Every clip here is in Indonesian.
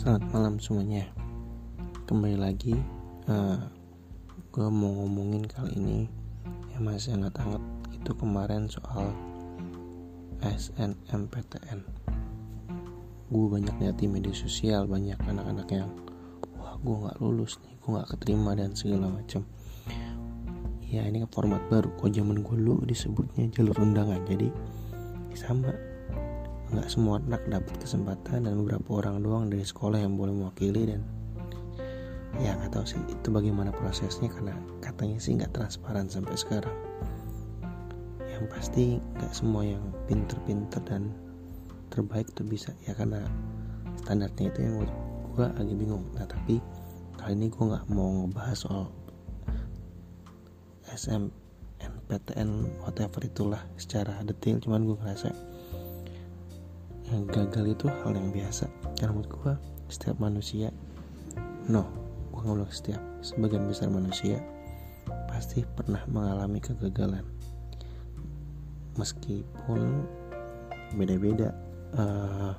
Selamat malam semuanya. Kembali lagi uh, eh, Gue mau ngomongin kali ini Yang masih hangat-hangat Itu kemarin soal SNMPTN Gue banyak lihat di media sosial Banyak anak-anak yang Wah gue gak lulus nih Gue gak keterima dan segala macam Ya ini format baru. Kok zaman gue dulu disebutnya jalur undangan? Jadi sama nggak semua anak dapat kesempatan dan beberapa orang doang dari sekolah yang boleh mewakili dan ya nggak tahu sih itu bagaimana prosesnya karena katanya sih nggak transparan sampai sekarang. Yang pasti nggak semua yang pinter-pinter dan terbaik tuh bisa ya karena standarnya itu yang gue agak bingung. Nah tapi kali ini gue nggak mau ngebahas soal SM NPTN whatever itulah secara detail cuman gue ngerasa yang gagal itu hal yang biasa. Karena menurut gue setiap manusia no gue nggak setiap sebagian besar manusia pasti pernah mengalami kegagalan. Meskipun beda-beda uh,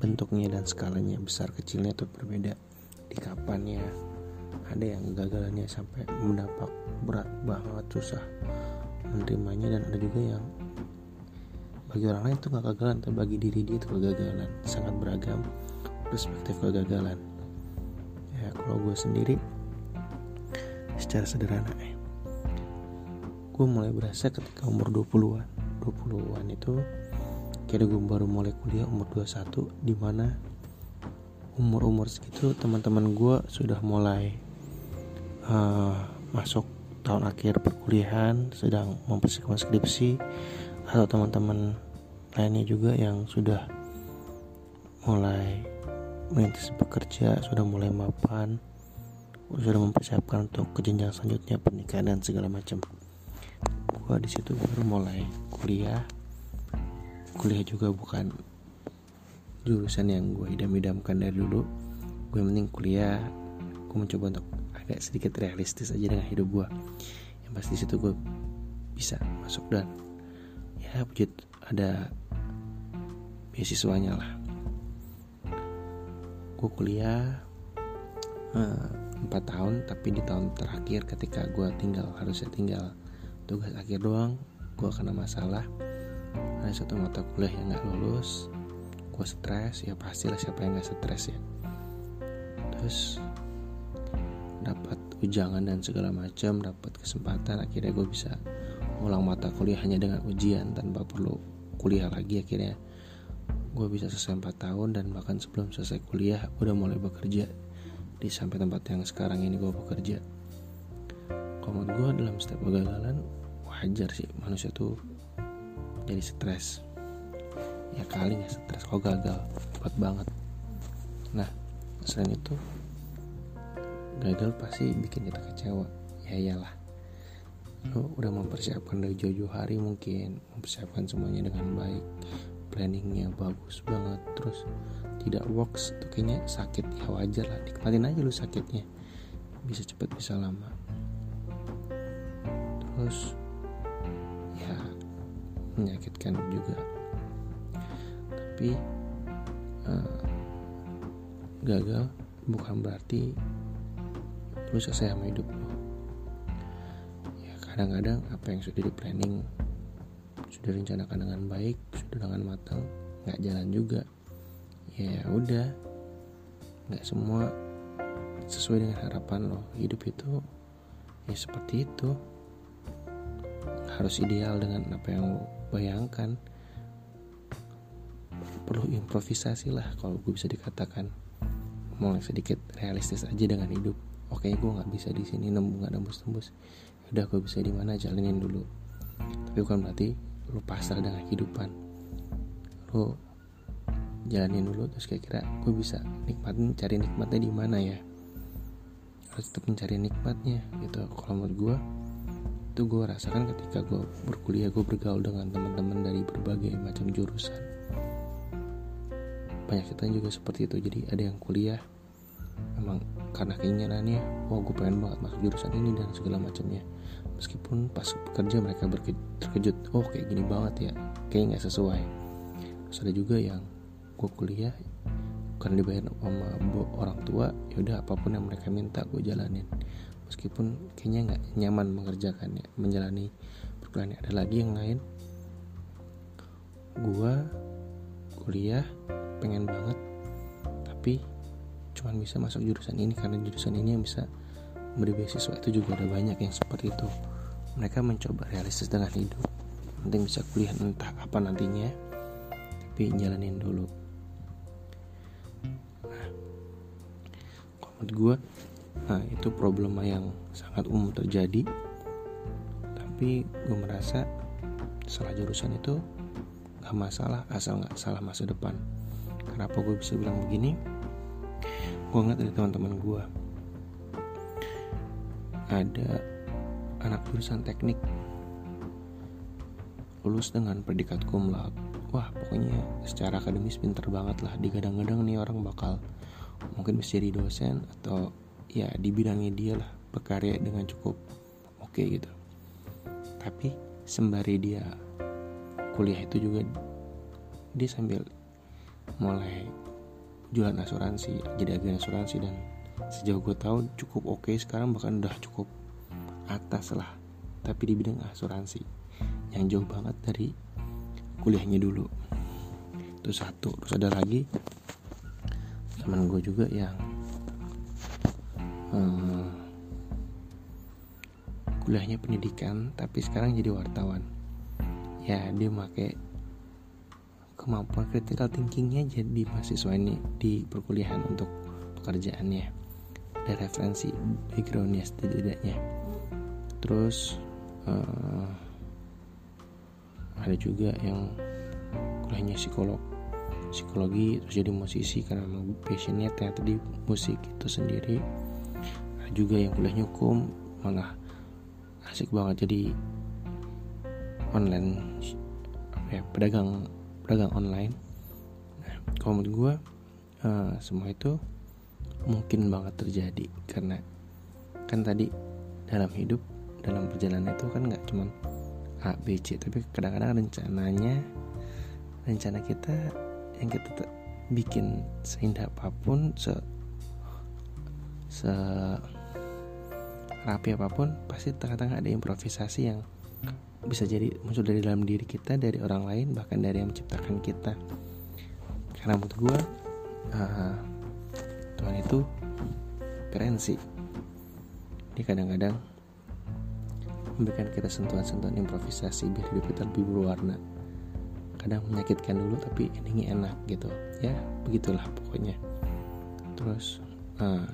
bentuknya dan skalanya besar kecilnya itu berbeda di kapannya ada yang kegagalannya sampai mendapat berat banget susah menerimanya dan ada juga yang bagi orang lain itu nggak kegagalan tapi bagi diri dia itu kegagalan. Sangat beragam perspektif kegagalan. Ya kalau gue sendiri secara sederhana eh gue mulai berasa ketika umur 20-an 20-an itu kira gue baru mulai kuliah umur 21 di mana umur-umur segitu teman-teman gue sudah mulai uh, masuk tahun akhir perkuliahan sedang mempersiapkan skripsi atau teman-teman lainnya juga yang sudah mulai merintis bekerja, sudah mulai mapan, sudah mempersiapkan untuk ke jenjang selanjutnya pernikahan dan segala macam. Gua di situ baru mulai kuliah. Kuliah juga bukan jurusan yang gue idam-idamkan dari dulu. Gue mending kuliah, gue mencoba untuk agak sedikit realistis aja dengan hidup gue. Yang pasti situ gue bisa masuk dan ya puji ada beasiswanya lah. Gue kuliah eh, empat tahun tapi di tahun terakhir ketika gue tinggal harusnya tinggal tugas akhir doang gue kena masalah. Ada satu mata kuliah yang nggak lulus gue stres ya pastilah siapa yang nggak stres ya. Terus dapat ujangan dan segala macam dapat kesempatan akhirnya gue bisa ulang mata kuliah hanya dengan ujian tanpa perlu kuliah lagi akhirnya. Gue bisa selesai 4 tahun dan bahkan sebelum selesai kuliah udah mulai bekerja di sampai tempat yang sekarang ini gue bekerja. Kalau gue dalam setiap kegagalan wajar sih manusia tuh jadi stres. Ya kali ya stres kalau gagal kuat banget. Nah selain itu gagal pasti bikin kita kecewa. Ya iyalah lo udah mempersiapkan dari jauh-jauh hari mungkin mempersiapkan semuanya dengan baik. Planningnya bagus banget terus tidak works tuh kayaknya sakit ya wajar lah. Nikmatin aja lu sakitnya. Bisa cepet bisa lama. Terus ya menyakitkan juga. Tapi uh, gagal bukan berarti lu selesai sama hidup lu kadang-kadang apa yang sudah di planning sudah rencanakan dengan baik sudah dengan matang nggak jalan juga. Ya udah. Nggak semua sesuai dengan harapan lo. Hidup itu ya seperti itu. Harus ideal dengan apa yang lo bayangkan. Perlu improvisasi lah kalau gue bisa dikatakan. Mulai sedikit realistis aja dengan hidup. Oke gue nggak bisa di sini nembus nggak nembus tembus udah gue bisa di mana? Jalanin dulu. Tapi bukan berarti lu pasrah dengan kehidupan. Lu jalanin dulu terus kira-kira gue bisa nikmatin cari nikmatnya di mana ya? Harus tetap mencari nikmatnya gitu. Kalau menurut gue itu gue rasakan ketika gue berkuliah gue bergaul dengan teman-teman dari berbagai macam jurusan. Banyak kita juga seperti itu. Jadi ada yang kuliah memang karena keinginannya wah gue pengen banget masuk jurusan ini dan segala macamnya. Meskipun pas bekerja mereka terkejut oh kayak gini banget ya. Kayak nggak sesuai. Terus ada juga yang gue kuliah karena dibayar sama orang tua ya udah apa pun yang mereka minta gue jalanin. Meskipun kayaknya nggak nyaman mengerjakannya menjalani perkuliahan. Ada lagi yang lain. Gue kuliah pengen banget tapi cuman bisa masuk jurusan ini karena jurusan ini yang bisa beri beasiswa. Itu juga ada banyak yang seperti itu. Mereka mencoba realistis dengan hidup. Penting bisa kuliah entah apa nantinya tapi jalanin dulu. Nah menurut gue nah itu problema yang sangat umum terjadi. Tapi gue merasa salah jurusan itu gak masalah asal gak salah masa depan. Kenapa gue bisa bilang begini gue ngeliat dari teman-teman gue ada anak jurusan teknik. Lulus dengan predikat cum laude. Wah pokoknya secara akademis pinter banget lah. Digadang-gadang nih orang bakal mungkin bisa jadi dosen atau ya di bidangnya dia lah berkarya dengan cukup oke okay gitu. Tapi sembari dia kuliah itu juga dia sambil mulai jualan asuransi jadi agen asuransi dan sejauh gue tahu cukup oke okay sekarang bahkan udah cukup atas lah tapi di bidang asuransi yang jauh banget dari kuliahnya dulu. Itu satu. Terus ada lagi teman gue juga yang hmm, kuliahnya pendidikan tapi sekarang jadi wartawan. Ya dia pakai kemampuan critical thinkingnya jadi mahasiswa ini di perkuliahan untuk pekerjaannya. Ada referensi backgroundnya setidaknya. Terus uh, ada juga yang kuliahnya psikolog psikologi terus jadi musisi karena memang passionnya ternyata di musik itu sendiri. Ada juga yang kuliahnya hukum malah asik banget. Jadi online ya pedagang pedagang online. Nah kalau menurut gue uh, semua itu mungkin banget terjadi karena kan tadi dalam hidup dalam perjalanan itu kan nggak cuman A B C tapi kadang-kadang rencananya rencana kita yang kita bikin seindah apa pun se se rapi apa pun pasti tengah-tengah ada improvisasi yang bisa jadi muncul dari dalam diri kita dari orang lain bahkan dari yang menciptakan kita. Karena menurut gue uh, Tuhan itu keren sih. Dia kadang-kadang memberikan kita sentuhan-sentuhan improvisasi biar hidup kita lebih berwarna. Kadang menyakitkan dulu tapi endingnya enak gitu. Ya begitulah pokoknya. Terus uh,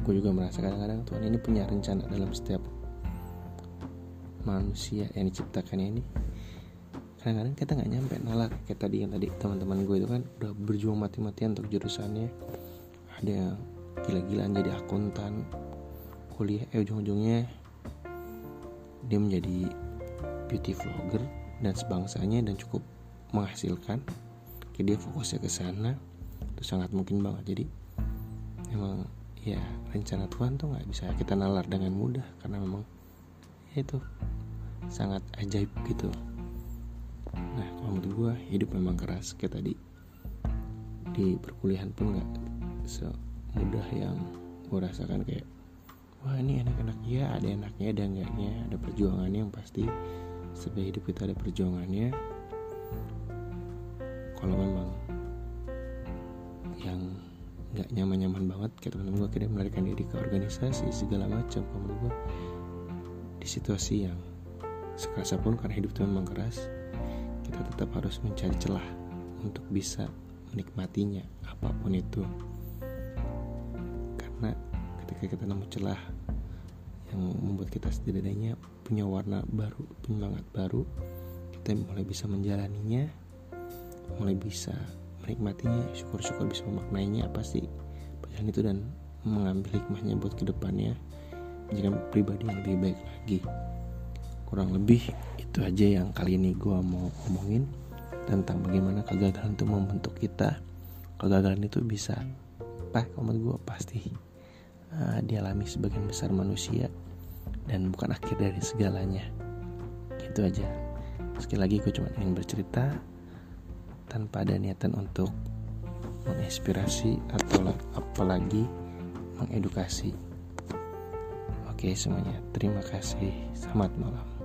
gue juga merasa kadang-kadang Tuhan ini punya rencana dalam setiap manusia yang diciptakannya ini kadang-kadang kita nggak nyampe nalar kayak tadi yang tadi teman-teman gue itu kan udah berjuang mati-matian untuk jurusannya. Ada yang gila-gilaan jadi akuntan kuliah eh ujung-ujungnya dia menjadi beauty vlogger dan sebangsanya dan cukup menghasilkan. Oke, dia fokusnya ke sana itu sangat mungkin banget. Jadi memang ya rencana Tuhan tuh nggak bisa kita nalar dengan mudah karena memang ya itu sangat ajaib gitu. Nah kalau menurut gue hidup memang keras kayak tadi. Di perkuliahan pun nggak semudah yang gue rasakan kayak wah ini enak-enak. Ya ada enaknya ada enggaknya ada perjuangannya yang pasti. Sebagai hidup kita ada perjuangannya. Kalau memang yang nggak nyaman-nyaman banget kayak teman-teman gue akhirnya melarikan diri ke organisasi segala macam. Kalau menurut gue di situasi yang sekeras pun karena hidup itu memang keras kita tetap harus mencari celah untuk bisa menikmatinya apa pun itu. Karena ketika kita nemu celah yang membuat kita setidaknya punya warna baru penyemangat baru kita mulai bisa menjalaninya mulai bisa menikmatinya syukur-syukur bisa memaknainya pasti perjalanan itu dan mengambil hikmahnya buat ke depannya. Menjadi pribadi yang lebih baik lagi kurang lebih itu aja yang kali ini gue mau ngomongin tentang bagaimana kegagalan itu membentuk kita. Kegagalan itu bisa apa kalau gue pasti uh, dialami sebagian besar manusia dan bukan akhir dari segalanya. Gitu aja. Sekali lagi gue cuma ingin bercerita tanpa ada niatan untuk menginspirasi atau apalagi mengedukasi. Oke semuanya terima kasih. Selamat malam